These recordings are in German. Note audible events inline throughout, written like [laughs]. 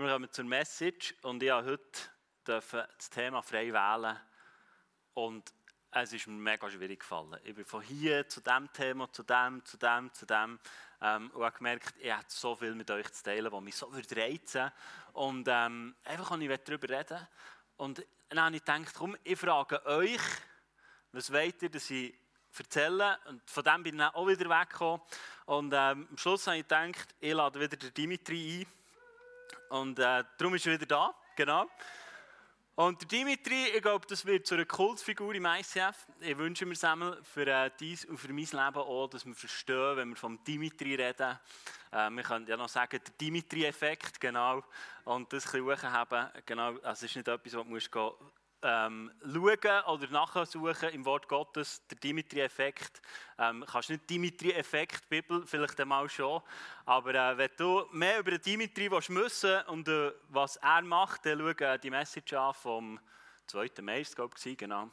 wir kommen zur Message und ich habe heute das Thema frei wählen und es ist mir mega schwierig gefallen. Ich bin von hier zu dem Thema, zu dem, zu dem, zu dem ähm, und habe gemerkt, ich hätte so viel mit euch zu teilen, was mich so würde reizen und ähm, einfach kann ich darüber reden und dann habe ich gedacht, komm, ich frage euch, was wollt ihr, dass ich erzähle und von dem bin ich auch wieder weggekommen und ähm, am Schluss habe ich gedacht, ich lade wieder den Dimitri ein und äh, darum ist er wieder da, genau. Und der Dimitri, ich glaube, das wird zu einer Kultfigur im ICF. Ich wünsche mir zusammen für äh, dies und für mein Leben auch, dass wir verstehen, wenn wir vom Dimitri reden. Äh, wir können ja noch sagen, der Dimitri-Effekt, genau. Und das ein bisschen haben. Genau, also es ist nicht etwas, was du musst gehen ähm, schauen oder nachsuchen im Wort Gottes, der Dimitri-Effekt. Ähm, kannst nicht Dimitri-Effekt, Bibel vielleicht einmal schon, aber äh, wenn du mehr über Dimitri wissen und äh, was er macht, dann schau äh, die Message an vom 2. Mai, glaube ich, genau.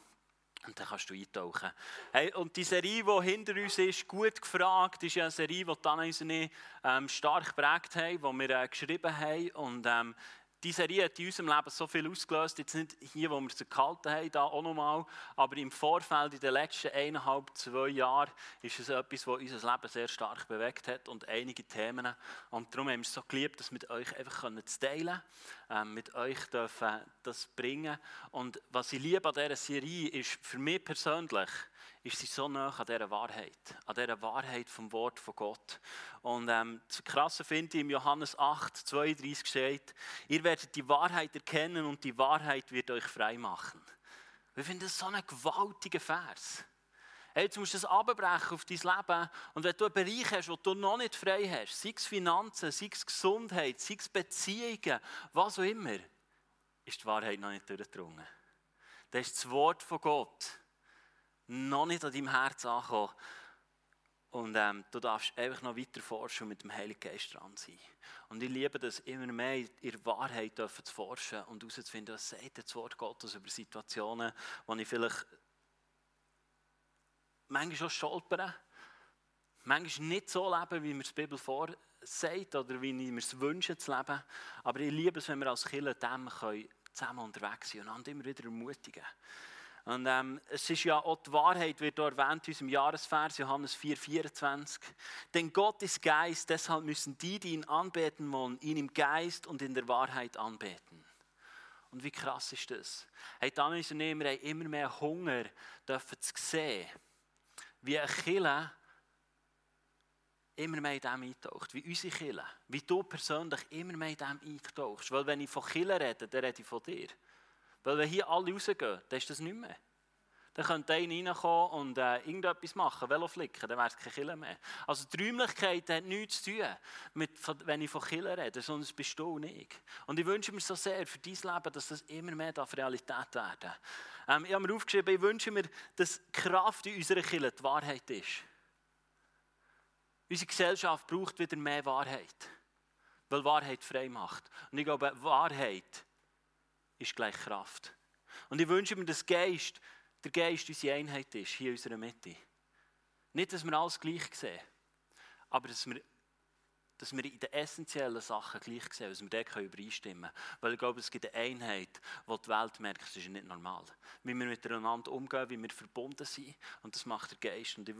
Und dann kannst du eintauchen. Hey, und die Serie, die hinter uns ist, gut gefragt, ist ja eine Serie, die Dana und ich ähm, stark geprägt haben, die wir äh, geschrieben haben. Und ähm, die Serie hat in unserem Leben so viel ausgelöst, jetzt nicht hier, wo wir sie gehalten haben, da auch nochmal, aber im Vorfeld, in den letzten eineinhalb, zwei Jahren, ist es etwas, was unser Leben sehr stark bewegt hat und einige Themen. Und darum haben wir es so geliebt, das mit euch einfach zu teilen, ähm, mit euch dürfen das bringen. Und was ich liebe an dieser Serie ist, für mich persönlich, ist sie so nah an dieser Wahrheit, an dieser Wahrheit vom Wort von Gott. Und ähm, das Krasse finde ich, im Johannes 8, 32 steht, ihr werdet die Wahrheit erkennen und die Wahrheit wird euch frei machen. Wir finden das so einen gewaltigen Vers. Hey, jetzt musst du das abbrechen auf dein Leben. Und wenn du einen Bereich hast, wo du noch nicht frei hast, sei es Finanzen, sei es Gesundheit, sei es Beziehungen, was auch immer, ist die Wahrheit noch nicht durchgedrungen. Das ist das Wort von Gott noch nicht an deinem Herz angekommen. Und ähm, du darfst einfach noch weiter forschen und mit dem Heiligen Geist dran sein. Und ich liebe das immer mehr, in der Wahrheit zu forschen und herauszufinden, was sagt das Wort Gottes über Situationen, wo ich vielleicht manchmal auch stolpere, manchmal nicht so leben, wie mir die Bibel vorsagt oder wie ich mir es wünsche zu leben. Aber ich liebe es, wenn wir als Kirche dem zusammen unterwegs sind und immer wieder ermutigen. Und ähm, es ist ja auch die Wahrheit, wird erwähnt in unserem Jahresvers, Johannes 4, 24. Denn Gott ist Geist, deshalb müssen die, die ihn anbeten wollen, ihn im Geist und in der Wahrheit anbeten. Und wie krass ist das? Hey, ist wir haben immer mehr Hunger, dürfen zu sehen, wie ein Killer immer mehr in dem eintaucht, wie unsere Killer, wie du persönlich immer mehr in dem eintauchst. Weil wenn ich von Killer rede, dann rede ich von dir. Weil wenn hier alle rausgehen, dann ist das nicht mehr. Dann könnte einer reinkommen und äh, irgendetwas machen, Velo flicken, dann wäre es kein Killer mehr. Also die Räumlichkeit hat nichts zu tun, mit, wenn ich von Killer rede, sondern es bist du und ich. Und ich wünsche mir so sehr für dein Leben, dass das immer mehr darf Realität werden ähm, Ich habe mir aufgeschrieben, ich wünsche mir, dass Kraft in unserer Kirche die Wahrheit ist. Unsere Gesellschaft braucht wieder mehr Wahrheit, weil Wahrheit frei macht. Und ich glaube, Wahrheit ist gleich Kraft. Und ich wünsche mir, dass Geist, der Geist unsere Einheit ist, hier in unserer Mitte. Nicht, dass wir alles gleich sehen, aber dass wir, dass wir in den essentiellen Sachen gleich sehen, dass wir dort übereinstimmen können. Weil ich glaube, es gibt eine Einheit, wo die Welt merkt, das ist nicht normal. Wie wir miteinander umgehen, wie wir verbunden sind. Und das macht der Geist. Und ich,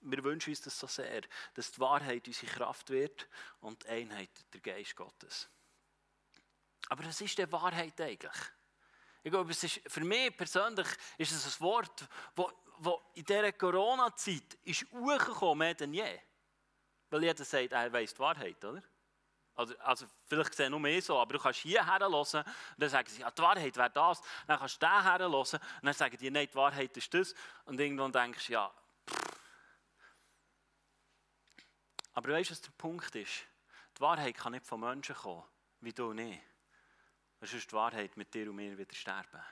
wir wünschen uns das so sehr, dass die Wahrheit unsere Kraft wird und die Einheit der Geist Gottes. Aber was ist denn Wahrheit eigentlich? Ich glaube, es ist, für mich persönlich ist es ein Wort, das in dieser Corona-Zeit hochgekommen, mehr denn je. Weil jeder sagt, er weiss die Wahrheit, oder? Also, also vielleicht sehen nur mehr so, aber du kannst hierher hören und dann sagen sie, ja, die Wahrheit wäre das. Dann kannst du da hören und dann sagen die, nein, die Wahrheit ist das. Und irgendwann denkst du, ja, pff. Aber weißt du, was der Punkt ist? Die Wahrheit kann nicht von Menschen kommen, wie du nicht. Das ist die Wahrheit mit dir und mir wieder sterben.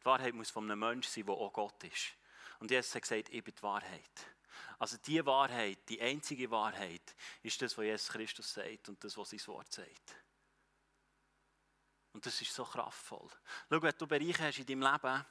Die Wahrheit muss von einem Menschen sein, der auch Gott ist. Und Jesus hat gesagt, ich bin die Wahrheit. Also die Wahrheit, die einzige Wahrheit, ist das, was Jesus Christus sagt und das, was sein Wort sagt. Und das ist so kraftvoll. Schau, wenn du Bereiche hast in deinem Leben,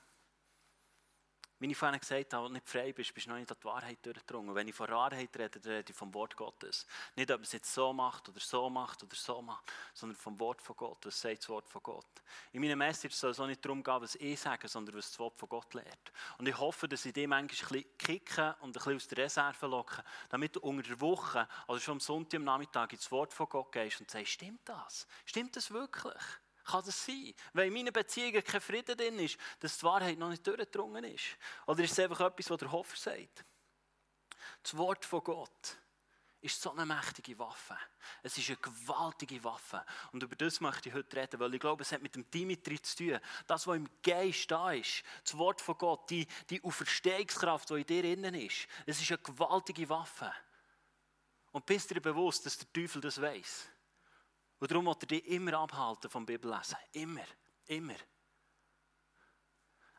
wie ich vorhin gesagt habe, nicht frei bist, bist du noch nicht an die Wahrheit durchgedrungen. Wenn ich von Wahrheit rede, dann rede ich vom Wort Gottes. Nicht, ob man es jetzt so macht oder so macht oder so macht, sondern vom Wort von Gott. Was sagt das Wort von Gott? In meiner Message soll es auch nicht darum gehen, was ich sage, sondern was das Wort von Gott lehrt. Und ich hoffe, dass ich dich manchmal ein bisschen kicken und ein bisschen aus der Reserve locken, damit du unter der Woche, also schon am Sonntag am Nachmittag, ins Wort von Gott gehst und sagst, stimmt das? Stimmt das wirklich? Kann das sein? Weil in meinen Beziehungen kein Frieden drin ist, dass die Wahrheit noch nicht durchgedrungen ist? Oder ist es einfach etwas, was der Hofer sagt? Das Wort von Gott ist so eine mächtige Waffe. Es ist eine gewaltige Waffe. Und über das möchte ich heute reden, weil ich glaube, es hat mit dem Dimitri zu tun. Das, was im Geist da ist, das Wort von Gott, die, die Auferstehungskraft, die in dir innen ist, es ist eine gewaltige Waffe. Und bist du dir bewusst, dass der Teufel das weiß? Und darum wird er dich immer abhalten vom Bibellesen. Immer. Immer.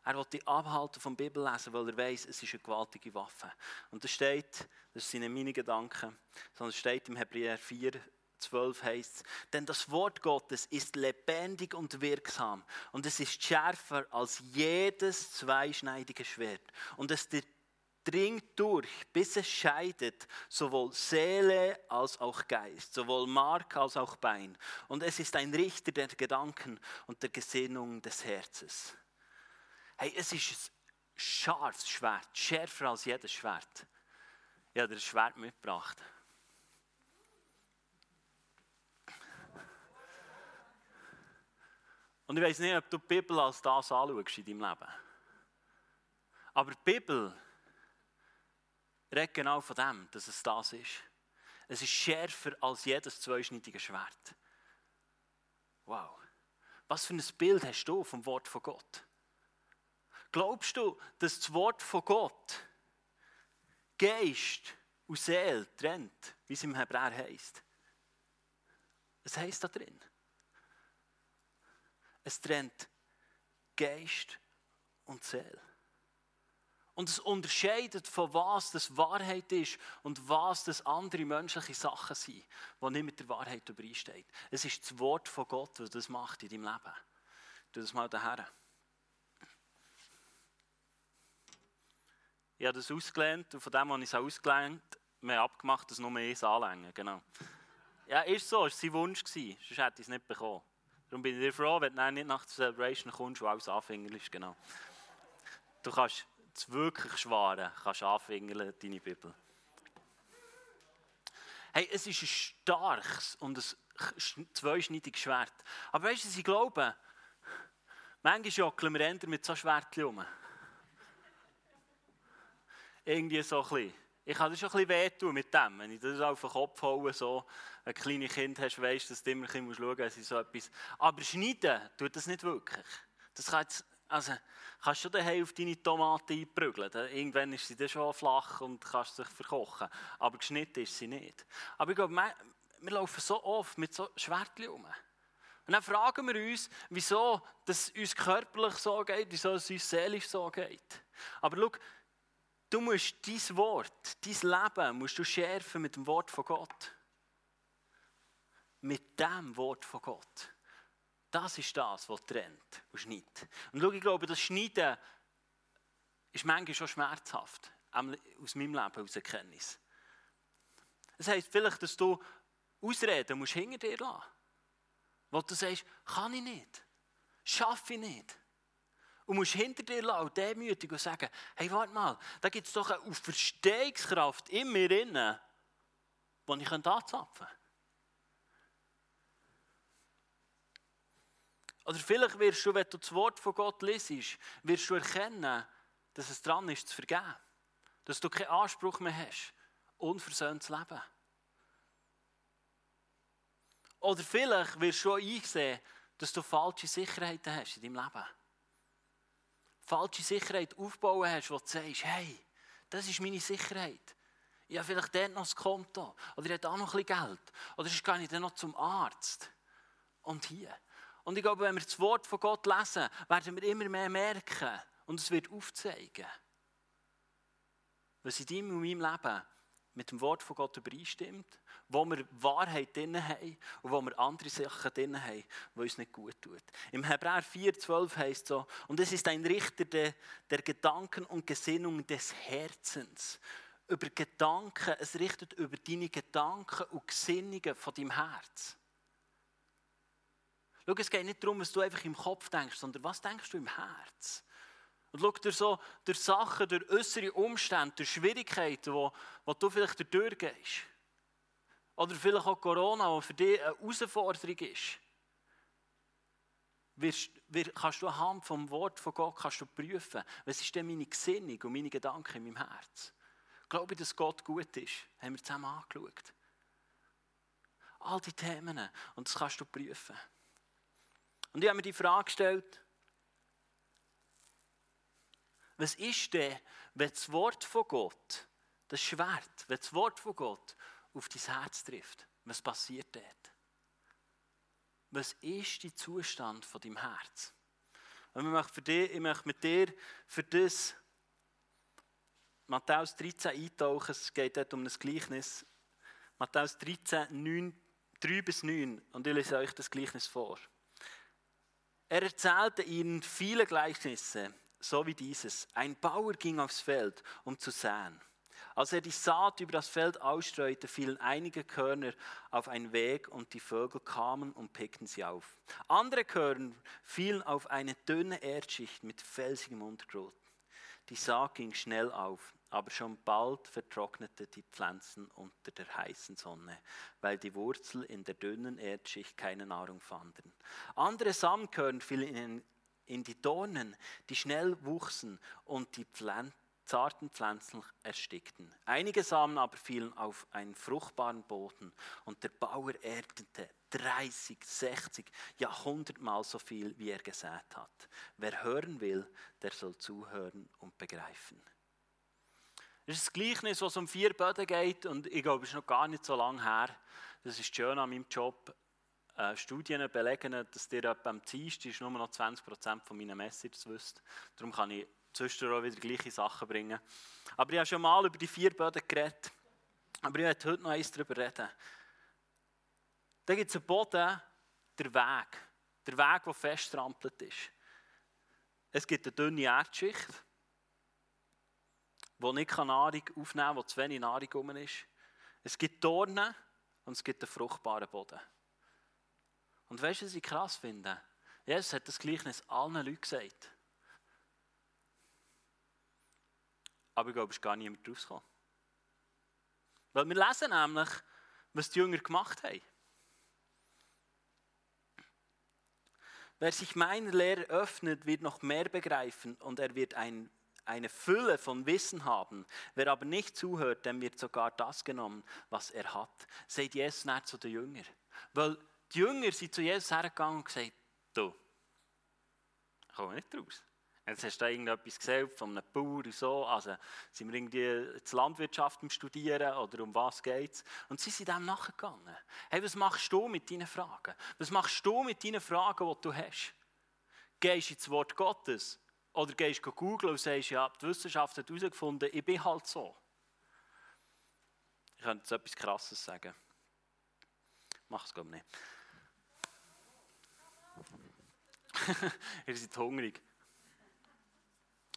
Er will dich abhalten vom Bibellesen, weil er weiß, es ist eine gewaltige Waffe. Und das steht, das sind meine Gedanken, sondern es steht im Hebräer 4, 12 heißt es, denn das Wort Gottes ist lebendig und wirksam und es ist schärfer als jedes zweischneidige Schwert und es dringt durch, bis es scheidet, sowohl Seele als auch Geist, sowohl Mark als auch Bein. Und es ist ein Richter der Gedanken und der Gesinnung des Herzens. Hey, es ist ein scharfes Schwert, schärfer als jedes Schwert. Ich habe das Schwert mitgebracht. Und ich weiß nicht, ob du die Bibel als das anschaust in deinem Leben. Aber die Bibel redet genau von dem, dass es das ist. Es ist schärfer als jedes zweischneidige Schwert. Wow. Was für ein Bild hast du vom Wort von Gott? Glaubst du, dass das Wort von Gott Geist und Seele trennt, wie es im Hebräer heißt? Was heißt da drin? Es trennt Geist und Seele. Und es unterscheidet, von was das Wahrheit ist und was das andere menschliche Sachen sind, die nicht mit der Wahrheit übereinstehen. Es ist das Wort von Gott, das das macht in deinem Leben. Tu das mal daher. Ich habe das ausgelernt und von dem, was ich es ausgelernt wir haben abgemacht, dass nur mehr anlängen. Genau. Ja, ist so, es war sein Wunsch, sonst hätte ich es nicht bekommen. Darum bin ich dir froh, wenn du nicht nach der Celebration kommst und alles anfängerst. Genau. Du kannst das wirklich Schwere kannst anfingeln, deine Bibel. Hey, es ist ein starkes und ein zweischneidiges Schwert. Aber weißt du, sie glauben, manchmal jockeln wir eher mit so Schwertchen rum. Irgendwie so ein bisschen. Ich kann das schon ein bisschen wehtun mit dem, wenn ich das auf den Kopf haue, so ein kleines Kind hast, weißt, dass du immer ein bisschen schauen musst, so etwas. Aber schneiden tut das nicht wirklich. Das kann jetzt also, kannst du daheim auf deine Tomaten einprügeln. Irgendwann ist sie dann schon flach und kannst sich verkochen. Aber geschnitten ist sie nicht. Aber ich glaube, wir, wir laufen so oft mit so Schwertchen um. Und dann fragen wir uns, wieso es uns körperlich so geht, wieso es uns seelisch so geht. Aber schau, du musst dein Wort, dein Leben musst du schärfen mit dem Wort von Gott. Mit dem Wort von Gott. Das ist das, was trennt und schneidet. Und schau, ich glaube, das Schneiden ist manchmal schon schmerzhaft. Aus meinem Leben, aus Erkenntnis. Das heisst vielleicht, dass du Ausreden musst hinter dir lassen. Wo du sagst, kann ich nicht. Schaffe ich nicht. Und musst hinter dir lassen und demütig und sagen, hey, warte mal, da gibt es doch eine Verstehungskraft in mir drin, die ich anzapfen kann. Oder vielleicht wirst du, wenn du das Wort von Gott liest, wirst du erkennen, dass es dran ist, zu vergeben. Dass du keinen Anspruch mehr hast, unversöhnt zu leben. Oder vielleicht wirst du auch einsehen, dass du falsche Sicherheiten hast in deinem Leben. Falsche Sicherheit aufbauen hast, wo du sagst, hey, das ist meine Sicherheit. Ich habe vielleicht dort noch das Konto. Oder ich habe da noch ein bisschen Geld. Oder ich gehe dann noch zum Arzt. Und hier. Und ich glaube, wenn wir das Wort von Gott lesen, werden wir immer mehr merken und es wird aufzeigen, was in deinem und meinem Leben mit dem Wort von Gott übereinstimmt, wo wir Wahrheit drin haben und wo wir andere Sachen drin haben, die uns nicht gut tun. Im Hebräer 4,12 heißt es so, und es ist ein Richter der, der Gedanken und Gesinnungen des Herzens. Über Gedanken, es richtet über deine Gedanken und Gesinnungen von deinem Herz. Schau, es geht nicht darum, was du einfach im Kopf denkst, sondern was denkst du im Herz? Und schau dir so durch Sachen, durch äußere Umstände, durch Schwierigkeiten, wo du vielleicht durchgehst. Oder vielleicht auch Corona, was für dich eine Herausforderung ist. Wirst, wir, kannst du anhand vom Wort von Gott kannst du prüfen, was ist denn meine Gesinnung und meine Gedanken in meinem Herz? Glaube ich, dass Gott gut ist? Haben wir zusammen angeschaut. All die Themen. Und das kannst du prüfen. Und ich habe mir die Frage gestellt, was ist denn, wenn das Wort von Gott, das Schwert, wenn das Wort von Gott auf dein Herz trifft? Was passiert dort? Was ist der Zustand von deinem Herz? Und ich möchte, für dich, ich möchte mit dir für das Matthäus 13 eintauchen. Es geht dort um ein Gleichnis. Matthäus 13, 9, 3 bis 9. Und ich lese euch das Gleichnis vor. Er erzählte ihnen viele Gleichnisse so wie dieses. Ein Bauer ging aufs Feld, um zu säen. Als er die Saat über das Feld ausstreute, fielen einige Körner auf einen Weg und die Vögel kamen und pickten sie auf. Andere Körner fielen auf eine dünne Erdschicht mit felsigem Untergrund. Die Saat ging schnell auf, aber schon bald vertrocknete die Pflanzen unter der heißen Sonne, weil die Wurzel in der dünnen Erdschicht keine Nahrung fanden. Andere Samenkörner fielen in die Dornen, die schnell wuchsen und die Pflanzen zarten Pflanzen erstickten. Einige Samen aber fielen auf einen fruchtbaren Boden und der Bauer erntete 30, 60, ja 100 Mal so viel, wie er gesät hat. Wer hören will, der soll zuhören und begreifen. Das ist das Gleichnis, was um vier Böden geht und ich glaube, es ist noch gar nicht so lange her. Das ist schön an meinem Job. Äh, Studien belegen, dass ihr etwa am Dienstag nur noch 20% von meinen Messages wisst. Darum kann ich zwischendurch auch wieder gleiche Sachen bringen. Aber ich habe schon mal über die vier Böden geredet. Aber ich werde heute noch eins darüber reden. Da gibt es einen Boden, der Weg. Der Weg, der festtrampelt ist. Es gibt eine dünne Erdschicht, die nicht Nahrung aufnehmen kann, wo zu wenig Nahrung rum ist. Es gibt Dornen und es gibt einen fruchtbaren Boden. Und weißt du, was ich krass finde? Jesus hat das Gleichnis allen Leuten gesagt. Aber ich glaube, es ist gar niemand rausgekommen. Weil wir lesen nämlich, was die Jünger gemacht haben. Wer sich meiner Lehre öffnet, wird noch mehr begreifen und er wird ein, eine Fülle von Wissen haben. Wer aber nicht zuhört, dem wird sogar das genommen, was er hat. Seht Jesus nicht zu den Jüngern. Weil die Jünger sind zu Jesus hergegangen und gesagt, du, ich komme nicht raus. Jetzt hast du irgendetwas gesehen von einem Bauer und so, also sind wir irgendwie zur Landwirtschaft im Studieren oder um was geht es? Und sie sind dem nachgegangen. Hey, was machst du mit deinen Fragen? Was machst du mit deinen Fragen, die du hast? Gehst du ins Wort Gottes? Oder gehst du googeln und sagst, ja, die Wissenschaft hat herausgefunden, ich bin halt so. Ich könnte jetzt etwas Krasses sagen. Mach es, glaube ich nicht. [laughs] Ihr seid hungrig.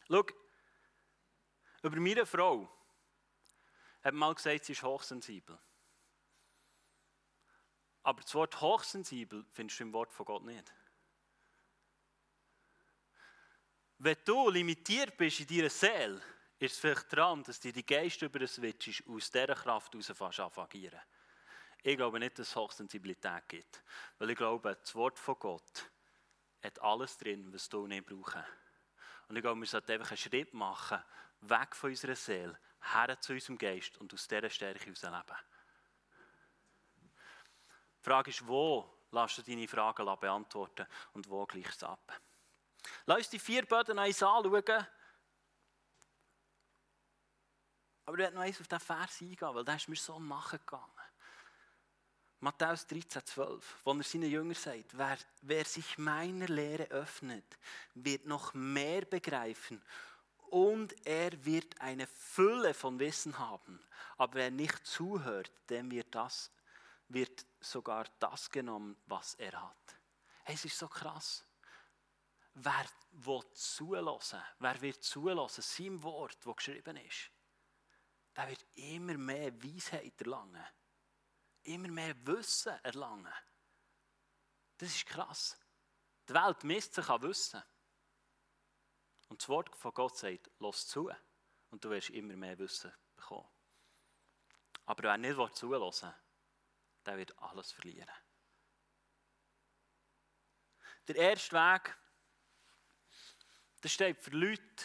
Schau, über meine Frau hat mal gesagt, sie ist hochsensibel. Aber das Wort hochsensibel findest du im Wort von Gott nicht. Wenn du limitiert bist in deiner Seele, ist es vielleicht dran, dass dir die Geist über das switchst aus dieser Kraft heraus agieren. Ich glaube nicht, dass es Hochsensibilität gibt. Weil ich glaube, das Wort von Gott hat alles drin, was du nicht brauchst. Und ich glaube, wir sollten einfach einen Schritt machen, weg von unserer Seele, her zu unserem Geist und aus dieser Stärke heraus leben. Die Frage ist, wo lässt du deine Fragen beantworten und wo gleichst ab? Lass uns die vier Böden eins anschauen. Aber ich werde noch eins auf diesen Vers eingehen, weil der ist mir so nachgegangen. Matthäus 13, 12, wo er seinen Jüngern sagt, wer, wer sich meiner Lehre öffnet, wird noch mehr begreifen und er wird eine Fülle von Wissen haben. Aber wer nicht zuhört, dem wird, das, wird sogar das genommen, was er hat. Es ist so krass. Wer will zulassen, wer wird zulassen, seinem Wort, das geschrieben ist, der wird immer mehr Weisheit erlangen. Immer mehr Wissen erlangen. Das ist krass. Die Welt misst sich an Wissen. Und das Wort von Gott sagt, lass zu. Und du wirst immer mehr Wissen bekommen. Aber wer nicht zulassen will, der wird alles verlieren. Der erste Weg, das steht für Leute,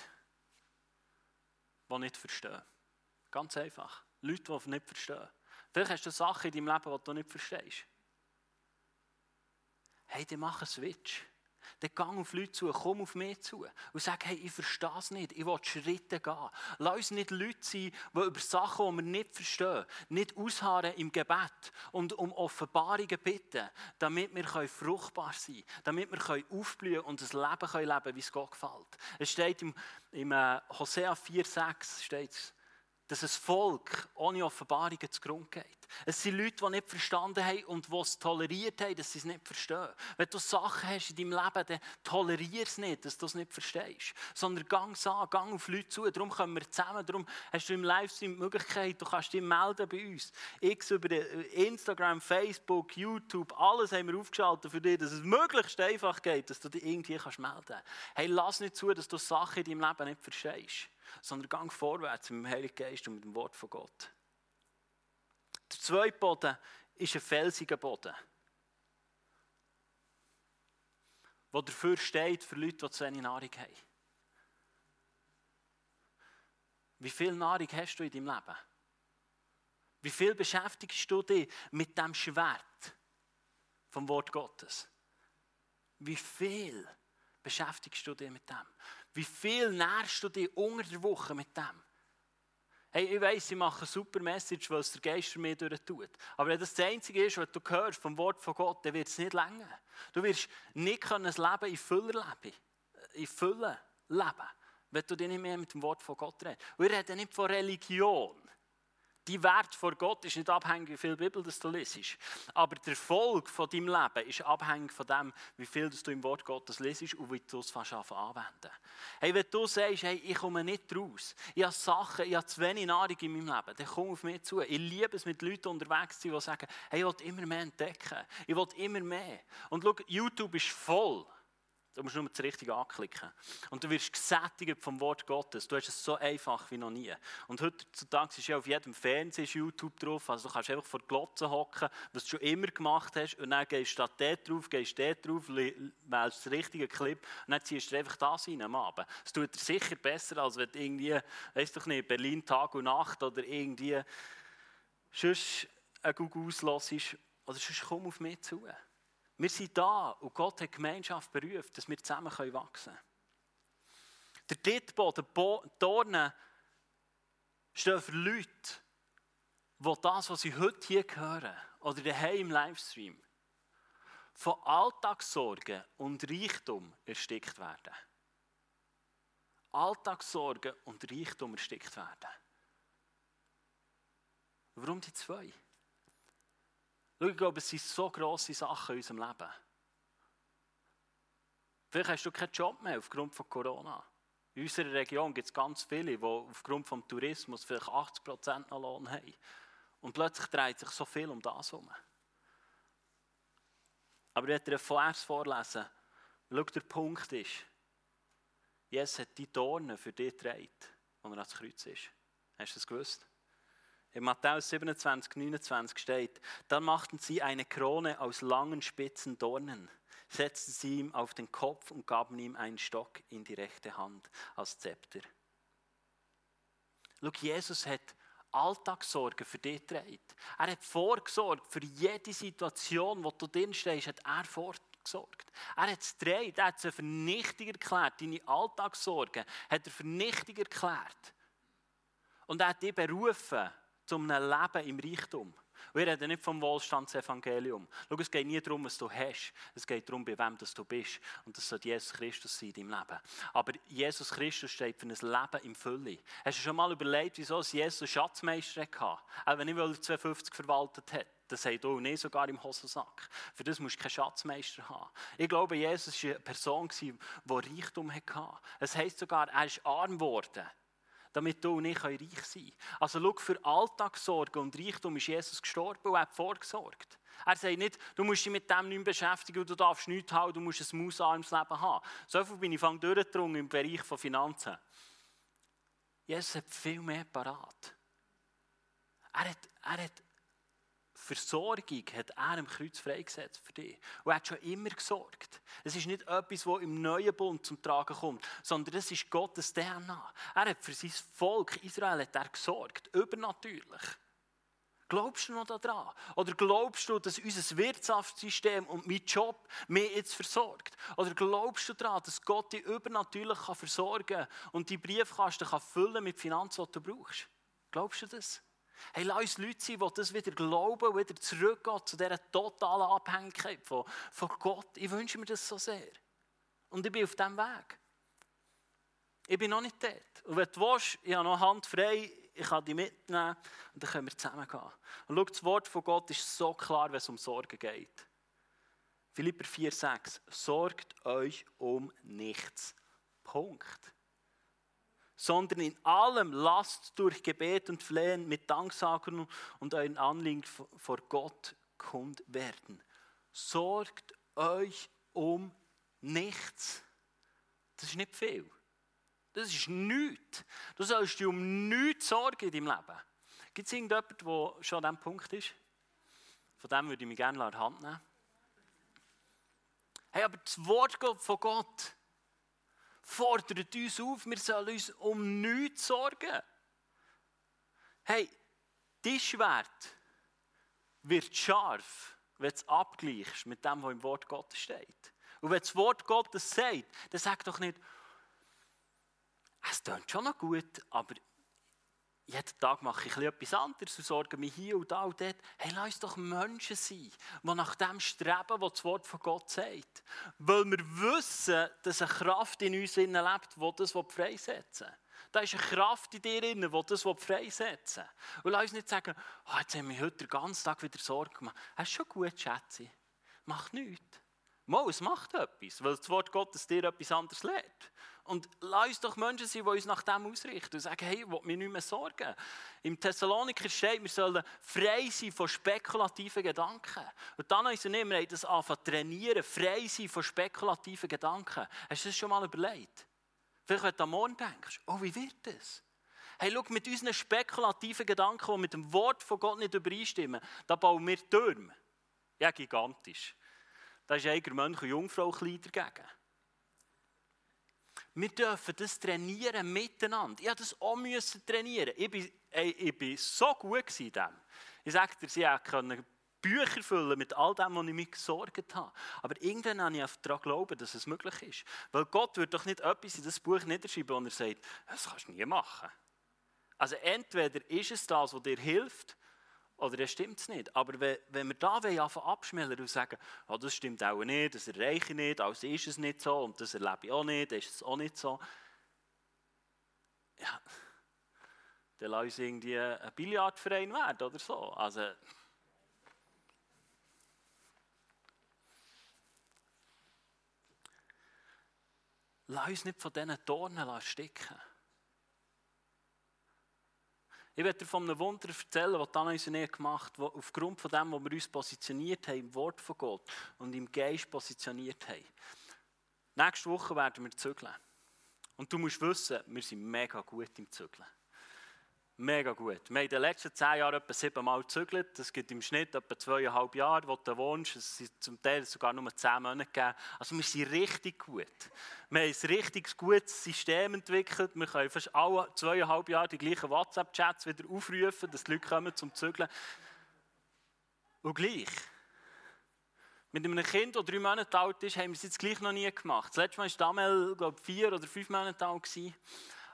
die nicht verstehen. Ganz einfach. Leute, die nicht verstehen. Vielleicht hast du Sachen in deinem Leben, die du nicht verstehst. Hey, die machen Switch dann gang auf Leute zu, komm auf mich zu und sag, hey, ich verstehe es nicht, ich will Schritte gehen. Lass uns nicht Leute sein, die über Sachen, die wir nicht verstehen, nicht ausharren im Gebet und um Offenbarungen bitten, damit wir fruchtbar sein können, damit wir aufblühen und ein Leben leben können, wie es Gott gefällt. Es steht im, im äh, Hosea 4,6 steht dass ein Volk ohne Offenbarungen zugrunde geht. Es sind Leute, die nicht verstanden haben und die es toleriert haben, dass sie es nicht verstehen. Wenn du Sachen hast in deinem Leben, dann tolerier es nicht, dass du es nicht verstehst. Sondern gang an, gang auf Leute zu. Darum kommen wir zusammen. Darum hast du im Livestream die Möglichkeit, du kannst dich melden bei uns. X über Instagram, Facebook, YouTube, alles haben wir aufgeschaltet für dich, dass es möglichst einfach geht, dass du dich irgendwie melden kannst. Hey, lass nicht zu, dass du Sachen in deinem Leben nicht verstehst sondern gang vorwärts mit dem Heiligen Geist und mit dem Wort von Gott. Der zweite Boden ist ein felsiger Boden, der dafür steht für Leute, die zu wenig Nahrung haben. Wie viel Nahrung hast du in deinem Leben? Wie viel beschäftigst du dich mit dem Schwert vom Wort Gottes? Wie viel beschäftigst du dich mit dem? Wie viel nährst du dich unter der Woche mit dem? Hey, ich weiss, ich mache eine super Message, weil es der Geist mir durch tut. Aber wenn das das Einzige ist, was du hörst vom Wort von Gott, dann wird es nicht länger. Du wirst nicht ein Leben in Fülle leben. In Fülle leben. Wenn du dich nicht mehr mit dem Wort von Gott redest. Wir reden nicht von Religion. Die Wert vor Gott ist nicht abhängig, wie viel Bibel du liest. Aber der Erfolg von deinem Leben ist abhängig von dem, wie viel du im Wort Gottes liest und wie du es fast anwenden Hey, wenn du sagst, hey, ich komme nicht raus, ich habe Sachen, ich habe zu wenig Nahrung in meinem Leben, dann komm auf mich zu. Ich liebe es, mit Leuten unterwegs zu sein, die sagen, hey, ich will immer mehr entdecken. Ich will immer mehr. Und schau, YouTube ist voll Du musst nur das Richtige anklicken. Und du wirst gesättigt vom Wort Gottes. Du hast es so einfach wie noch nie. Und heutzutage ist ja auf jedem Fernseher YouTube drauf. Also du kannst einfach vor die Glotze hocken, was du schon immer gemacht hast. Und dann gehst du dort drauf, gehst dort drauf, wählst das richtige Clip und dann ziehst du einfach das rein am Abend. Es tut dir sicher besser, als wenn du irgendwie, weißt du nicht, Berlin Tag und Nacht oder irgendwie sonst ein Google auslösst. Oder sonst komm auf mich zu. Wir sind da und Gott hat Gemeinschaft berufen, dass wir zusammen wachsen können. Der dritte Boden, Dornen, stehen für Leute, die das, was sie heute hier hören, oder daheim im Livestream, von Alltagssorgen und Reichtum erstickt werden. Alltagssorgen und Reichtum erstickt werden. Warum die zwei? Schau, ich glaube, es sind so grosse Sachen in unserem Leben. Vielleicht hast du keinen Job mehr aufgrund von Corona. In unserer Region gibt es ganz viele, die aufgrund des Tourismus vielleicht 80% noch Lohn haben. Und plötzlich dreht sich so viel um das herum. Aber ich werde dir Vers vorlesen. Schau, der Punkt ist, Jesus hat die Dornen für dich getragen, als er ans Kreuz ist. Hast du das gewusst? In Matthäus 27, 29 steht, dann machten sie eine Krone aus langen spitzen Dornen, setzten sie ihm auf den Kopf und gaben ihm einen Stock in die rechte Hand als Zepter. Schau, Jesus hat Alltagssorgen für dich getragen. Er hat vorgesorgt für jede Situation, wo du drin stehst, hat er vorgesorgt. Er hat es getragen, er hat es für nichtig erklärt. Deine Alltagssorgen hat er für nichtig erklärt. Und er hat dich berufen, zu einem Leben im Reichtum. Wir reden nicht vom Wohlstandsevangelium. Schau, es geht nie darum, was du hast. Es geht darum, bei wem du bist. Und das soll Jesus Christus sein in deinem Leben. Aber Jesus Christus steht für ein Leben im Fülle. Hast du schon mal überlegt, wieso Jesus Schatzmeister hatte? Auch wenn ich 250 verwaltet hat. Das sagt auch nicht sogar im Hosensack. Für das musst du keinen Schatzmeister haben. Ich glaube, Jesus war eine Person, die Reichtum hatte. Es heisst sogar, er ist arm geworden damit du und ich reich sein können. Also schau, für Alltagssorge und Reichtum ist Jesus gestorben und hat vorgesorgt. Er sagt nicht, du musst dich mit dem nicht beschäftigen du darfst nichts haben, du musst ein mausarmes Leben haben. So viel bin ich durchgedrungen im Bereich von Finanzen. Jesus hat viel mehr parat. Er hat, er hat Versorgung hat er am Kreuz freigesetzt für dich. Und er hat schon immer gesorgt. Es ist nicht etwas, das im neuen Bund zum Tragen kommt, sondern es ist Gottes DNA. Er hat für sein Volk Israel hat er gesorgt, übernatürlich. Glaubst du noch daran? Oder glaubst du, dass unser Wirtschaftssystem und mein Job mich jetzt versorgt? Oder glaubst du daran, dass Gott dich übernatürlich versorgen kann und die Briefkasten füllen mit Finanzen, die du brauchst? Glaubst du das? Hey, lass uns Leute sein, die das wieder glauben, wieder zurückgehen zu dieser totalen Abhängigkeit von, von Gott. Ich wünsche mir das so sehr. Und ich bin auf diesem Weg. Ich bin noch nicht dort. Und wenn du willst, ich habe noch Hand frei, ich kann dich mitnehmen und dann können wir zusammen gehen. Und schau, das Wort von Gott ist so klar, wenn es um Sorgen geht. Philipper 4,6 Sorgt euch um nichts. Punkt sondern in allem lasst durch Gebet und Flehen mit Danksagen und euren Anliegen vor Gott kund werden. Sorgt euch um nichts. Das ist nicht viel. Das ist nichts. Du sollst dich um nichts sorgen in deinem Leben. Gibt es irgendjemanden, der schon an diesem Punkt ist? Von dem würde ich mich gerne an die Hand nehmen. Hey, aber das Wort von Gott fordert uns auf, wir sollen uns um nichts sorgen. Hey, dein Schwert wird scharf, wenn du es abgleichst mit dem, was im Wort Gottes steht. Und wenn das Wort Gottes sagt, dann sag doch nicht, es klingt schon noch gut, aber jeden Tag mache ich etwas anderes und sorge mich hier und da und dort. Hey, lass uns doch Menschen sein, die nach dem streben, was das Wort von Gott sagt. Weil wir wissen, dass eine Kraft in uns lebt, die das freisetzen will. Da ist eine Kraft in dir drin, die das freisetzen will. Und lass uns nicht sagen, oh, jetzt haben wir heute den ganzen Tag wieder Sorge gemacht. Das ist schon gut, Schätze. Mach nichts. Mal, es macht etwas, weil das Wort Gottes dir etwas anderes lehrt. Und lass uns doch Menschen sein, die uns nach dem ausrichten und sagen, hey, ich will mir nicht mehr sorgen. Im Thessaloniker steht, wir sollen frei sein von spekulativen Gedanken. Und dann haben wir haben das anfangen trainieren, frei sein von spekulativen Gedanken. Hast du das schon mal überlegt? Vielleicht, wenn du am Morgen denkst, oh, wie wird das? Hey, schau, mit unseren spekulativen Gedanken, die mit dem Wort von Gott nicht übereinstimmen, da bauen wir Türme. Ja, gigantisch. Da ist ein Mönch und Jungfrau klein dagegen. Wir dürfen das trainieren miteinander. Ich musste das auch müssen trainieren. Ich bin, ey, ich bin so gut in dem. Ich sage dir, sie können Bücher füllen mit all dem, was ich mir gesorgt habe. Aber irgendwann habe ich daran glauben, dass es möglich ist. Weil Gott wird doch nicht etwas in das Buch niederschreiben, und er sagt, das kannst du nie machen. Also entweder ist es das, was dir hilft, oder das stimmt es nicht. Aber wenn, wir da anfangen abschmelzen und sagen, oh, das stimmt auch nicht, das erreiche ich nicht, also ist es nicht so und das erlebe ich auch nicht, ist es auch nicht so. Ja, [laughs] dann lass uns irgendwie ein Billardverein werden oder so. Also, lass uns nicht von diesen Dornen sticken. Ich werde dir von einem Wunder erzählen, das Anna uns Nähe gemacht hat, aufgrund von dem, wo wir uns positioniert haben, im Wort von Gott und im Geist positioniert haben. Nächste Woche werden wir zügeln. Und du musst wissen, wir sind mega gut im Zügeln. Mega gut. Wir haben in den letzten zehn Jahren etwa siebenmal gezügelt. Das gibt im Schnitt etwa zweieinhalb Jahre, wo du wohnst. Es sind zum Teil sogar nur zehn Monate gegeben. Also wir sind richtig gut. Wir haben ein richtig gutes System entwickelt. Wir können fast alle zweieinhalb Jahre die gleichen WhatsApp-Chats wieder aufrufen, dass die Leute kommen zum Zügeln. Und gleich. Mit einem Kind, das drei Monate alt ist, haben wir es jetzt gleich noch nie gemacht. Das letzte Mal war Damel, glaube ich, vier oder fünf Monate alt.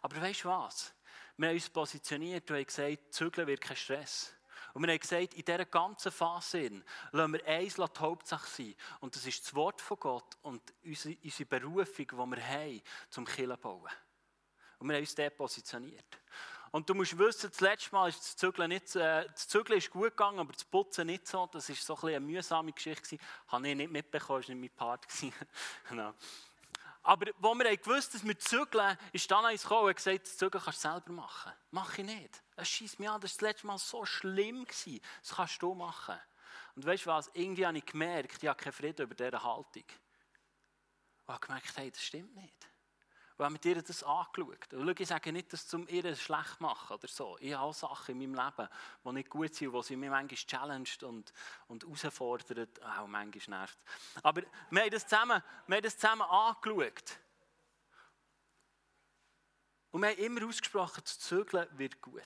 Aber weißt du was? Wir haben uns positioniert und haben gesagt, Zügeln wird kein Stress. Und wir haben gesagt, in dieser ganzen Phase lassen wir eins die Hauptsache sein. Und das ist das Wort von Gott und unsere, unsere Berufung, die wir haben, zum Killen bauen. Und wir haben uns dort positioniert. Und du musst wissen, das letzte Mal ist das Zügeln nicht, äh, das Zügeln ist gut gegangen, aber das Putzen nicht so. Das war so ein eine mühsame Geschichte. Das habe ich nicht mitbekommen, das war nicht mein Part. [laughs] genau. Aber wo wir gewusst dass wir zügeln, ist dann eins gekommen und gesagt, das Zügeln kannst du selber machen. Mach ich nicht. Es schießt mich an, das war das letzte Mal so schlimm. Gewesen. Das kannst du machen. Und weißt du was? Irgendwie habe ich gemerkt, ich habe keinen Frieden über diese Haltung. Und habe gemerkt, hey, das stimmt nicht. Und habe mit ihr das angeschaut. Und schau, ich sage nicht, dass zum ihr schlecht machen oder so. Ich habe Sachen in meinem Leben, die nicht gut sind, die sie mich manchmal challenged und, und herausfordern. Auch manchmal nervt. Aber wir haben das zusammen, wir haben das zusammen angeschaut. Und wir haben immer ausgesprochen, das Zügeln wird gut.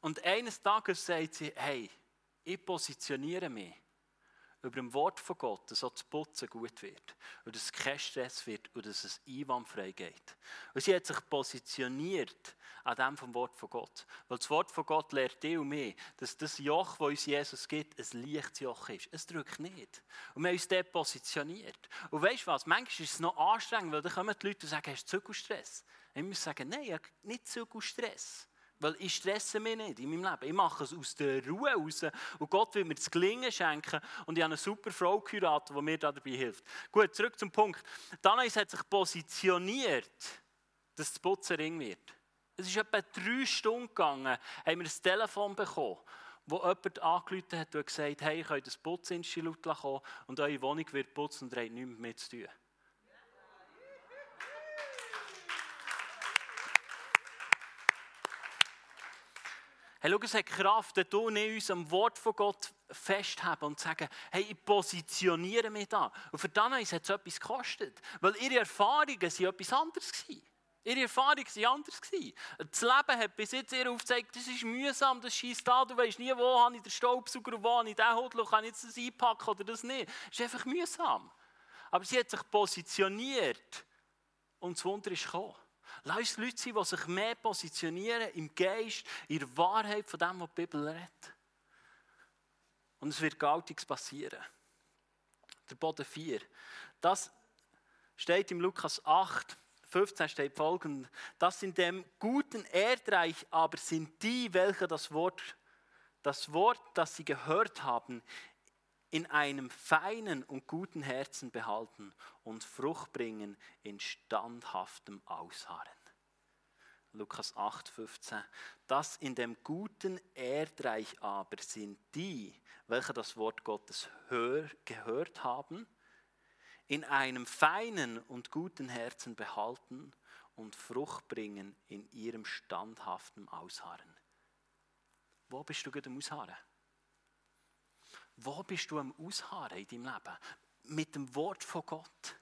Und eines Tages sagt sie, hey, ich positioniere mich über dem Wort von Gott, dass auch das Putzen gut wird und dass es kein Stress wird und dass es einwandfrei geht. Und sie hat sich positioniert an dem vom Wort von Gott. Weil das Wort von Gott lehrt dich und mich, dass das Joch, das uns Jesus gibt, ein leichtes Joch ist. Es drückt nicht. Und wir haben uns dort positioniert. Und weißt du was? Manchmal ist es noch anstrengend, weil dann kommen die Leute und sagen, hast du Zügelstress? Und ich muss sagen, nein, ich habe nicht Zügelstress. Weil ich stresse mich nicht in meinem Leben. Ich mache es aus der Ruhe raus. Und Gott will mir das Gelingen schenken. Und ich habe eine super Frau geheiratet, die mir dabei hilft. Gut, zurück zum Punkt. Danais hat sich positioniert, dass das Putzen ring wird. Es ist etwa drei Stunden gegangen, haben wir ein Telefon bekommen, wo jemand angerufen hat und gesagt hey, ich könnt das Putzinstitut kommen und eure Wohnung wird putzen und ihr habt nichts mehr zu tun. Hey, schau, es hat Kraft, wenn du nicht uns am Wort von Gott festhalten und sagen, hey, ich positioniere mich da. Und für dann hat es etwas gekostet. Weil ihre Erfahrungen waren etwas anderes. Ihre Erfahrungen waren anders. Das Leben hat bis jetzt ihr aufgezeigt, das ist mühsam, das schießt da, du weißt nie, wo habe ich den Staubsauger wo habe ich den Hudel, kann ich das einpacken oder das nicht. Es ist einfach mühsam. Aber sie hat sich positioniert und das Wunder ist gekommen. Lass uns Leute sein, die sich mehr positionieren im Geist, in der Wahrheit von dem, was die Bibel redet. Und es wird Galtiges passieren. Der Boden 4. Das steht im Lukas 8, 15 steht folgend: Das in dem guten Erdreich aber sind die, welche das Wort, das Wort, das sie gehört haben, in einem feinen und guten Herzen behalten und Frucht bringen in standhaftem Ausharren. Lukas 8, 15. Das in dem guten Erdreich aber sind die, welche das Wort Gottes hör, gehört haben, in einem feinen und guten Herzen behalten und Frucht bringen in ihrem standhaften Ausharren. Wo bist du gerade am Ausharren? Wo bist du am Ausharren in deinem Leben? Mit dem Wort von Gott.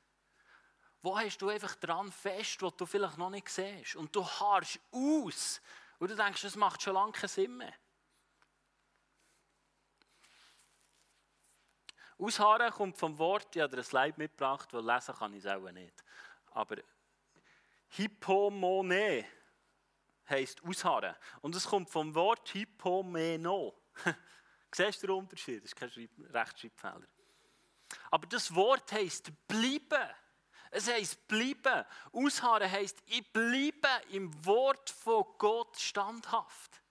Wo hast du einfach dran fest, was du vielleicht noch nicht siehst? Und du harrst aus. Und du denkst, das macht schon lange keinen Sinn mehr. Ausharren kommt vom Wort, ich habe dir ein Slide mitgebracht, weil lesen kann ich es auch nicht. Aber Hippomone heisst ausharren. Und es kommt vom Wort Hippomeno. [laughs] Siehst du den Unterschied? Das ist kein Schreib Rechtschreibfehler. Aber das Wort heisst bleiben. Es heisst bleiben. Ausharren heisst, ich bleibe im Wort von Gott standhaft.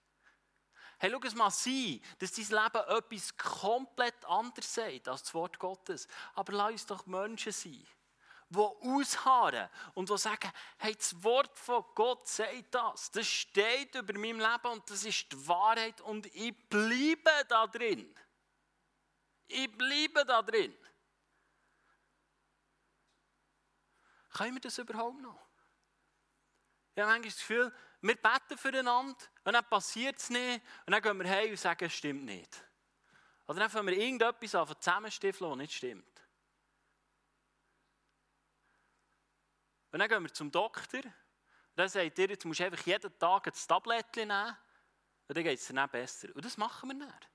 Hey, schau es mal sein, dass dein Leben etwas komplett anderes sagt als das Wort Gottes. Aber lass uns doch Menschen sein, die ausharren und die sagen, hey, das Wort von Gott sagt das. Das steht über meinem Leben und das ist die Wahrheit und ich bleibe da drin. Ich bleibe da drin. Können wir das überhaupt noch? Ich habe manchmal das Gefühl, wir beten füreinander und dann passiert es nicht und dann gehen wir heim und sagen, es stimmt nicht. Oder dann fangen wir irgendetwas an zusammenstiffeln, das nicht stimmt. Und dann gehen wir zum Doktor und dann sagt er, jetzt musst du einfach jeden Tag ein Tablettchen nehmen und dann geht es dir dann besser. Und das machen wir nicht.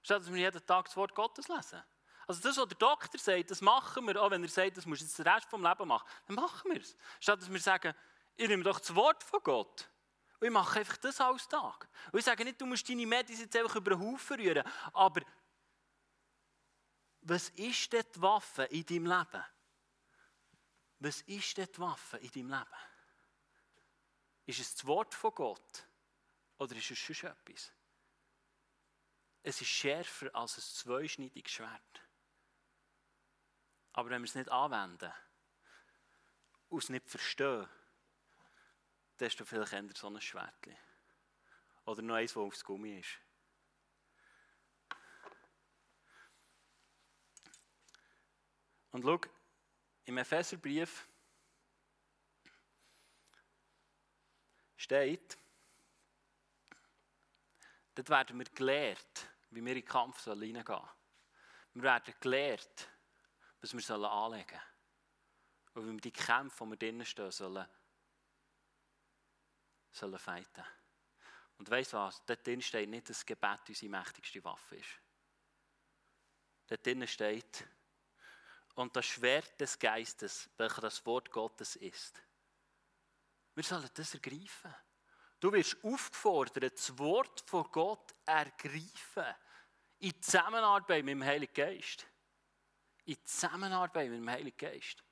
Statt dass wir jeden Tag das Wort Gottes lesen. Also das, was der Doktor sagt, das machen wir, auch wenn er sagt, das musst du jetzt den Rest vom Leben machen, dann machen wir es. Statt dass wir sagen, ich nehme doch das Wort von Gott Und ich mache einfach das als Tag. Und ich sage nicht, du musst deine Medis jetzt einfach über den Haufen rühren, aber was ist denn die Waffe in deinem Leben? Was ist denn die Waffe in deinem Leben? Ist es das Wort von Gott oder ist es schon etwas? Es ist schärfer als ein zweischneidiges Schwert. Aber wenn wir es nicht anwenden und es nicht verstehen, dann hast du vielleicht eher so ein Schwert. Oder noch eins, das aufs Gummi ist. Und schau, im Epheserbrief steht, dort werden wir gelehrt, wie wir in den Kampf hineingehen sollen. Wir werden gelehrt, was wir anlegen sollen. Und wie wir die Kämpfe, die wir drinnen stehen, sollen, sollen fighten. Und weißt du was? Dort drin steht nicht, dass das Gebet unsere mächtigste Waffe ist. Dort drinnen steht, und das Schwert des Geistes, welches das Wort Gottes ist. Wir sollen das ergreifen. Du wirst aufgefordert, das Wort von Gott ergreifen. In Zusammenarbeit mit dem Heiligen Geist. In Zusammenarbeit mit dem Heiligen Geist.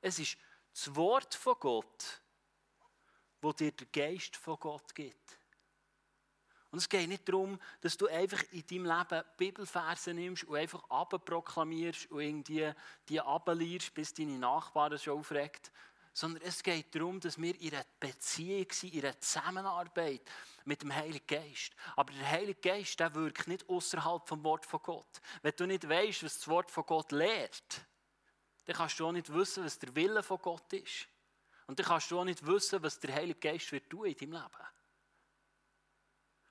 Es ist das Wort von Gott, wo dir der Geist von Gott gibt. Und es geht nicht darum, dass du einfach in deinem Leben Bibelverse nimmst und einfach abproklamierst und irgendwie die ablierst, bis deine Nachbarn schon aufregt. Sondern es geht darum, dass wir in einer Beziehung sind, in einer Zusammenarbeit mit dem Heiligen Geist. Aber der Heilige Geist, der wirkt nicht außerhalb vom Wort von Gott. Wenn du nicht weißt, was das Wort von Gott lehrt, dann kannst du auch nicht wissen, was der Wille von Gott ist. Und dann kannst du auch nicht wissen, was der Heilige Geist wird tun in deinem Leben.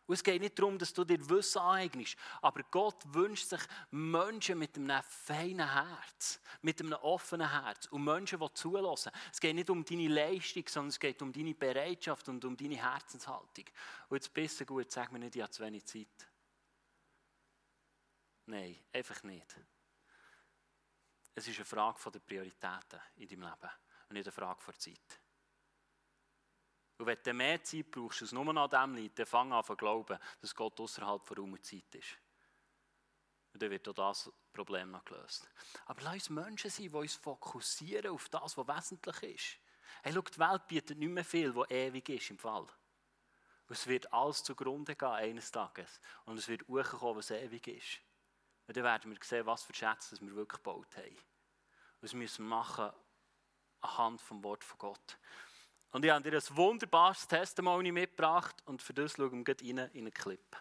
Und es geht nicht darum, dass du dir Wissen aneignest, aber Gott wünscht sich Menschen mit einem feinen Herz, mit einem offenen Herz und Menschen, die zulassen. Es geht nicht um deine Leistung, sondern es geht um deine Bereitschaft und um deine Herzenshaltung. Und jetzt besser gut, sag mir nicht, ich habe zu wenig Zeit. Nein, einfach nicht. Es ist eine Frage der Prioritäten in deinem Leben und nicht eine Frage der Zeit. Und wenn du mehr Zeit brauchst, als nur an dem liegt, dann fang an zu glauben, dass Gott außerhalb von Raum und Zeit ist. Und dann wird auch das Problem noch gelöst. Aber lass uns Menschen sein, die uns fokussieren auf das, was wesentlich ist. Hey, schau, die Welt bietet nicht mehr viel, was ewig ist im Fall. Und es wird alles zugrunde gehen eines Tages. Und es wird hochkommen, was ewig ist. Und dann werden wir sehen, was für Schätze wir wirklich gebaut haben. Und das müssen wir machen anhand vom Wort von Gott. Und ich habe dir ein wunderbares Testimony mitgebracht und für das schauen wir rein in einen Clip.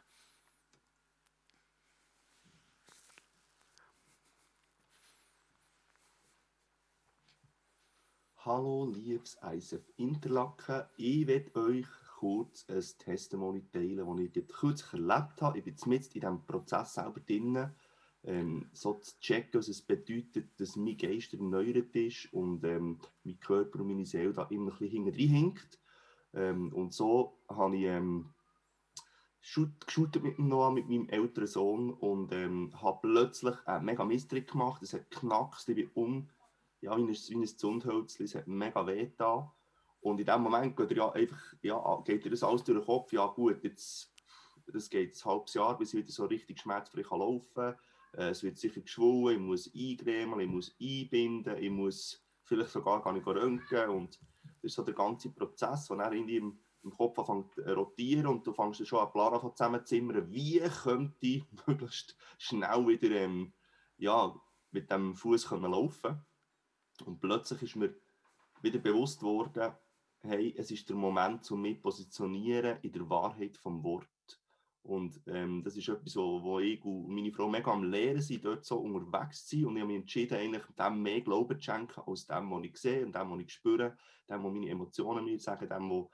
Hallo, liebes ISF Interlaken. Ich werde euch kurz ein Testimony teilen, das ich kürzlich erlebt habe. Ich bin jetzt in diesem Prozess selber drin ähm, so zu checken, was es bedeutet, dass mein Geist erneuert ist und ähm, mein Körper und meine Seele da immer ein bisschen hinterher ähm, Und so habe ich ähm, geshootet mit Noah, mit meinem älteren Sohn und ähm, habe plötzlich einen mega Mistrick gemacht. Es hat knackst, ich bin um, ja, wie ein, wie ein Zündhölzchen, es hat mega weh da. Und in dem Moment geht ja einfach, ja, geht dir das alles durch den Kopf, ja gut, jetzt, das geht ein halbes Jahr, bis ich wieder so richtig schmerzfrei laufen kann es wird sicher geschwollen, ich muss eingremen, ich muss einbinden, ich muss vielleicht sogar gar nicht röntgen. Und das ist so der ganze Prozess, der dann in im, im Kopf anfängt zu rotieren und du fängst schon an Plan an zusammenzimmern, wie könnte ich [laughs] möglichst schnell wieder ähm, ja, mit dem Fuß laufen Und plötzlich ist mir wieder bewusst worden, hey, es ist der Moment, um mich positionieren in der Wahrheit vom Wort. Und ähm, das ist etwas, wo, wo ich und meine Frau mega am Lehren sind, dort so unterwegs zu sein. Und ich habe mich entschieden, eigentlich dem mehr Glauben zu schenken, als dem, was ich sehe und dem, was ich spüre, dem, was meine Emotionen mir sagen, dem, was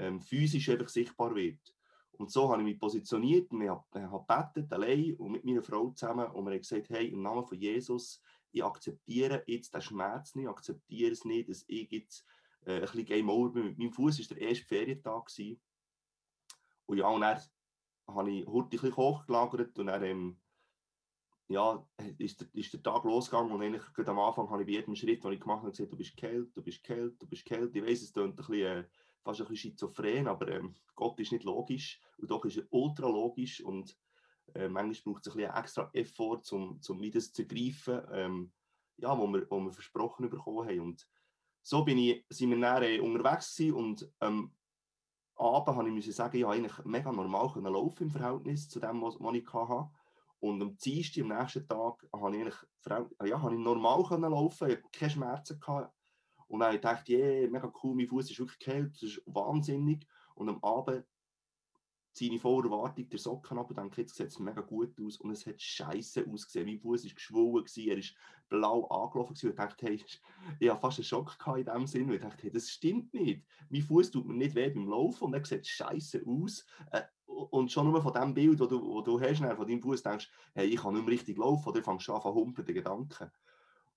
ähm, physisch einfach sichtbar wird. Und so habe ich mich positioniert ich habe, gebetet, allein und mit meiner Frau zusammen. Und wir haben gesagt, hey, im Namen von Jesus, ich akzeptiere jetzt den Schmerz nicht, ich akzeptiere es nicht, dass ich jetzt äh, ein bisschen Game Over bin. Mit meinem Fuß war der erste Ferientag. Gewesen. Und ja, und er habe ich heute ein bisschen hochgelagert und dann ähm, ja, ist, der, ist der Tag losgegangen und eigentlich am Anfang habe ich bei jedem Schritt, den ich gemacht habe, gesagt, du bist kalt, du bist kalt, du bist kalt. Ich weiß, es klingt ein bisschen äh, fast ein bisschen schizophren, aber ähm, Gott ist nicht logisch und doch ist er ultra logisch und äh, manchmal braucht es ein bisschen extra Effort, um, um das zu greifen, ähm, ja, wo wir, wo wir versprochen bekommen haben. Und so bin ich, sind wir äh, unterwegs und ähm, Abend habe ich sagen, ich eigentlich mega normal können laufen im Verhältnis zu dem, was, was ich hatte. Und am Dienstag, am nächsten Tag, habe ich, eigentlich, ja, habe ich normal können laufen, ich keine Schmerzen. Gehabt. Und dann dachte ich, yeah, mega cool, mein Fuß ist wirklich kalt, das ist wahnsinnig. Und am Abend ziehe ich voller Erwartung der Socken ab und denke, jetzt sieht es mega gut aus. Und es hat scheiße ausgesehen. Mein Fuß war geschwollen, er ist blau angelaufen. Und ich dachte, hey, [laughs] ich hatte fast einen Schock in dem Sinn. Und ich dachte, hey, das stimmt nicht. Mein Fuß tut mir nicht weh beim Laufen und er sieht scheiße aus. Äh, und schon nur von dem Bild, das du, wo du hast, von deinem Fuß denkst, hey, ich kann nicht mehr richtig laufen, oder fängst schon an zu humpeln, Gedanken.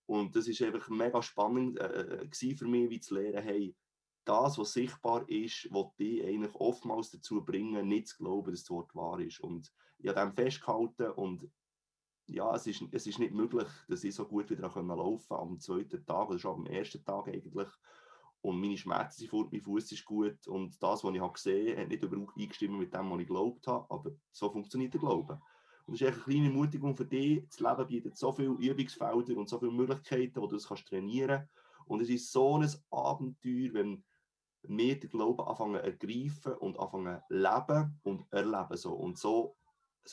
Und das war einfach mega spannend äh, äh für mich, wie zu lernen, hey, das, was sichtbar ist, was dich eigentlich oftmals dazu bringen, nicht zu glauben, dass das Wort wahr ist. Und ich habe dem festgehalten und ja, es ist, es ist nicht möglich, dass ich so gut wieder laufen kann am zweiten Tag oder schon am ersten Tag eigentlich. Und meine Schmerzen sind fort, mein Fuß ist gut und das, was ich habe gesehen habe, hat nicht übereingestimmt mit dem, was ich geglaubt habe, aber so funktioniert der Glaube. Und das ist eine kleine Ermutigung für dich. Das Leben bietet so viele Übungsfelder und so viele Möglichkeiten, wo du kannst trainieren kannst. Und es ist so ein Abenteuer, wenn wir den Glauben anfangen ergreifen und anfangen leben und erleben. So. Und so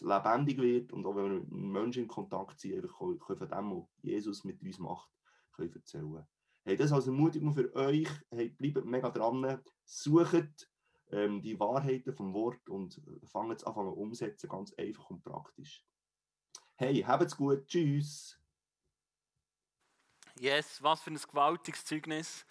lebendig wird und auch wenn wir mit Menschen in Kontakt sind, können, von dem, was Jesus mit uns macht, können erzählen. Hey, das als Ermutigung für euch. Hey, bleibt mega dran, sucht ähm, die Wahrheiten vom Wort und fangen es an umsetzen, ganz einfach und praktisch. Hey, habt's gut, tschüss. Yes, was für ein gewaltiges Zeugnis,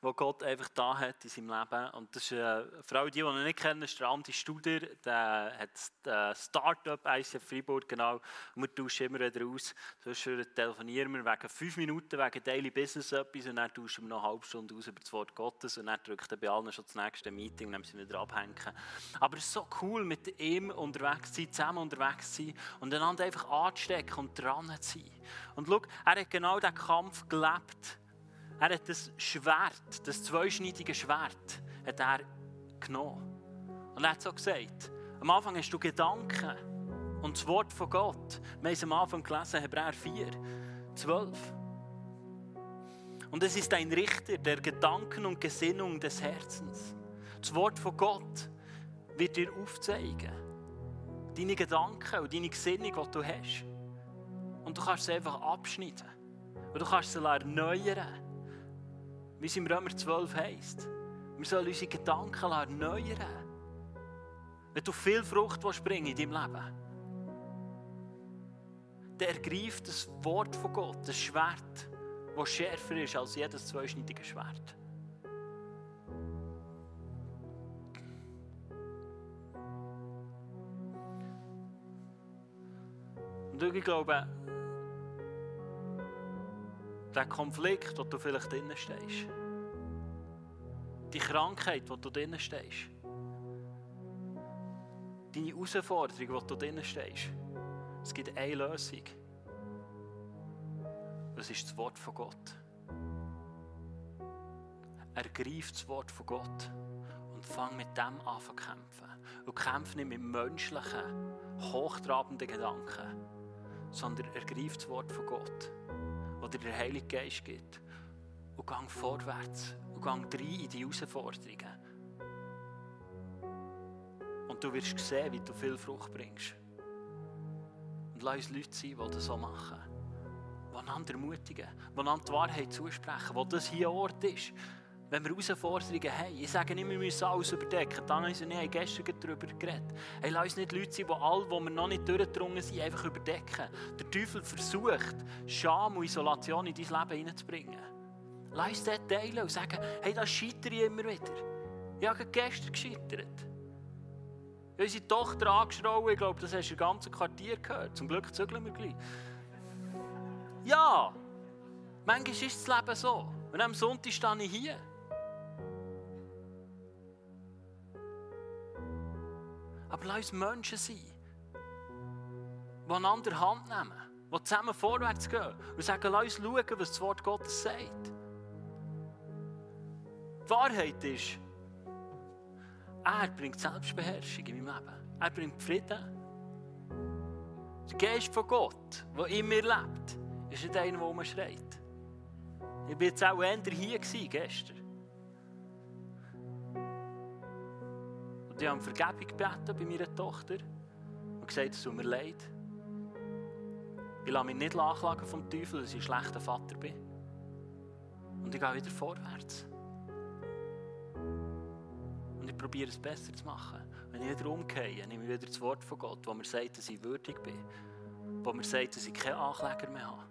das Gott einfach da hat in seinem Leben. Und das ist eine Frau, die, die ihn nicht kennen, ist der Andi Studer, der hat das Startup ICF Freiburg, genau. Und wir tauschen immer wieder aus. Sonst telefonieren wir wegen fünf Minuten, wegen Daily Business etwas und dann tauschen wir noch eine halbe Stunde aus über das Wort Gottes und dann drückt er bei allen schon das nächste Meeting und dann müssen wir wieder abhängen. Aber es ist so cool, mit ihm unterwegs zu sein, zusammen unterwegs zu sein und einander einfach anzustecken und dran zu sein. Und schau, er hat genau diesen Kampf gelebt. Er hat das Schwert, das zweischneidige Schwert, hat er genommen. Und er hat so gesagt, am Anfang hast du Gedanken und das Wort von Gott. Wir haben es am Anfang gelesen, Hebräer 4, 12. Und es ist ein Richter der Gedanken und Gesinnung des Herzens. Das Wort von Gott wird dir aufzeigen, deine Gedanken und deine Gesinnung, die du hast. Und du kannst sie einfach abschneiden. Und du kannst sie erneuern. Wie es im Römer 12 heisst. Wir sollen unsere Gedanken erneuern. Wenn du viel Frucht bringen in deinem Leben, dann ergreift das Wort von Gott, das Schwert, das schärfer ist als jedes zweischneidige Schwert. Und ich glaube, der Konflikt, wo du vielleicht drinnen stehst, die Krankheit, wo du drinnen stehst, deine Herausforderung, wo du drinnen stehst, es gibt eine Lösung. Das ist das Wort von Gott. Ergreif das Wort von Gott und fang mit dem an zu kämpfen. Und kämpf nicht mit menschlichen, hochtrabenden Gedanken, sondern ergreif das Wort von Gott wo dir der Heilige Geist gibt. Und gang vorwärts und gang rein in die Herausforderungen. Und du wirst sehen, wie du viel Frucht bringst. Und lass uns Leute sein, die das so machen. Die einander ermutigen, die einander die Wahrheit zusprechen, wo das hier Ort ist wenn wir Herausforderungen haben. Ich sage nicht, wir müssen alles überdecken. Dann haben wir gestern darüber geredet. Hey, lass uns nicht Leute sein, die alle, wo wir noch nicht durchgedrungen sind, einfach überdecken. Der Teufel versucht, Scham und Isolation in dein Leben hineinzubringen. Lass uns das teilen und sagen, hey, das scheitere ich immer wieder. Ich habe gestern gescheitert. Unsere Tochter angeschrien, ich glaube, das hast du im ganzen Quartier gehört. Zum Glück zügeln wir gleich. Ja, manchmal ist das Leben so. Und am Sonntag stehe ich hier. Aber lass uns Menschen sein, die einander Hand nehmen, die zusammen vorwärts gehen und sagen, lass uns schauen, was das Wort Gottes sagt. Die Wahrheit ist, Er bringt Selbstbeherrschung in meinem Leben. Er bringt Frieden. Der Geist von Gott, der in mir lebt, ist nicht einer, der man schreit. Ich war jetzt auch eher hier gestern. Und ich habe um Vergebung gebeten bei meiner Tochter und gesagt, es tut mir leid. Ich lasse mich nicht anklagen vom Teufel, dass ich ein schlechter Vater bin. Und ich gehe wieder vorwärts. Und ich probiere es besser zu machen. Wenn ich wieder umgehe, nehme ich wieder das Wort von Gott, wo mir sagt, dass ich würdig bin. Wo mir sagt, dass ich keinen Ankläger mehr habe.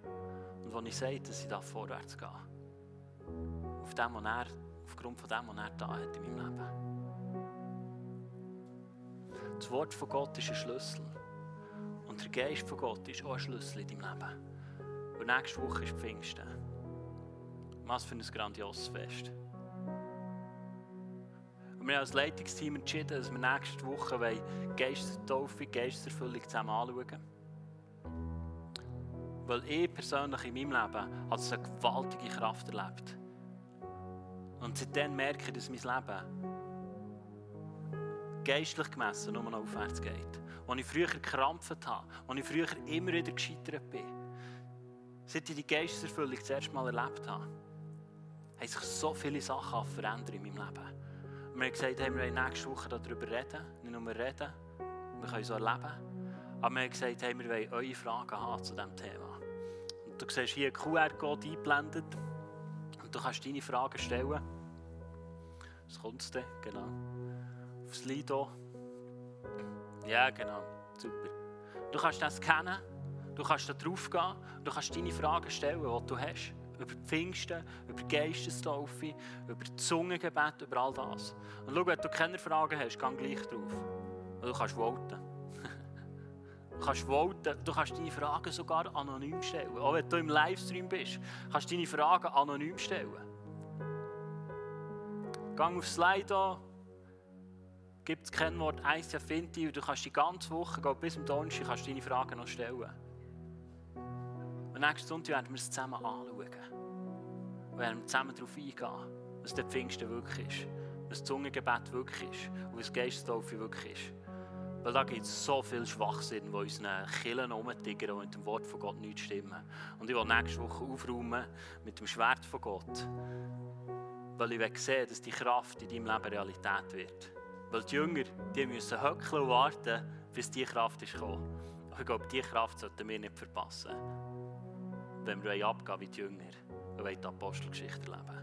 Und wo ich sage, dass ich vorwärts gehe. Auf dem, was er, aufgrund von dem, was er da hat in meinem Leben. Das Wort von Gott ist ein Schlüssel. Und der Geist von Gott ist auch ein Schlüssel in deinem Leben. Und nächste Woche ist Pfingsten. Was für ein grandioses Fest. Und wir haben als Leitungsteam entschieden, dass wir nächste Woche Geistertaufe, Geisterfüllung zusammen anschauen Weil ich persönlich in meinem Leben als eine gewaltige Kraft erlebt. Und seitdem merke ich, dass mein Leben geistlich gemessen nur noch aufwärts geht. Als ich früher gekrampft habe, als ich früher immer wieder gescheitert bin, seit ich die Geisterfüllung das erste Mal erlebt habe, haben sich so viele Sachen verändert in meinem Leben. Und wir haben gesagt, hey, wir wollen nächste Woche darüber reden, nicht nur reden, wir können so erleben. Aber wir haben gesagt, hey, wir wollen eure Fragen haben zu diesem Thema. Und du siehst hier QR-Code eingeblendet und du kannst deine Fragen stellen. Was kommt es denn? Genau aufs Lido. Ja, genau. Super. Du kannst das kennen, du kannst da drauf gehen, du kannst deine Fragen stellen, die du hast. Über Pfingsten, über Geistestaufe, über Zungengebet, über all das. Und schau, wenn du keine Fragen hast, geh gleich drauf. Und du kannst voten. [laughs] Du kannst voten, du kannst deine Fragen sogar anonym stellen. Auch wenn du im Livestream bist, kannst du deine Fragen anonym stellen. Geh auf Slido, gibt es kein Wort ICF Finti und du kannst die ganze Woche gehen, bis zum Donnerstag kannst deine Fragen noch stellen. Und nächsten Sonntag werden wir es zusammen anschauen. Und werden zusammen darauf eingehen, was der Pfingsten wirklich ist, was das Zungengebet wirklich ist und was Geisttaufe wirklich ist. Weil da gibt es so viel Schwachsinn, wo unseren Killen rumtigern und mit dem Wort von Gott nicht stimmen. Und ich will nächste Woche aufräumen mit dem Schwert von Gott. Weil ich sehen dass die Kraft in deinem Leben Realität wird. Weil die Jünger, die müssen höckeln und warten, bis die Kraft ist gekommen. ich glaube, diese Kraft sollten wir nicht verpassen. Wenn wir abgehen wie die Jünger und die Apostelgeschichte erleben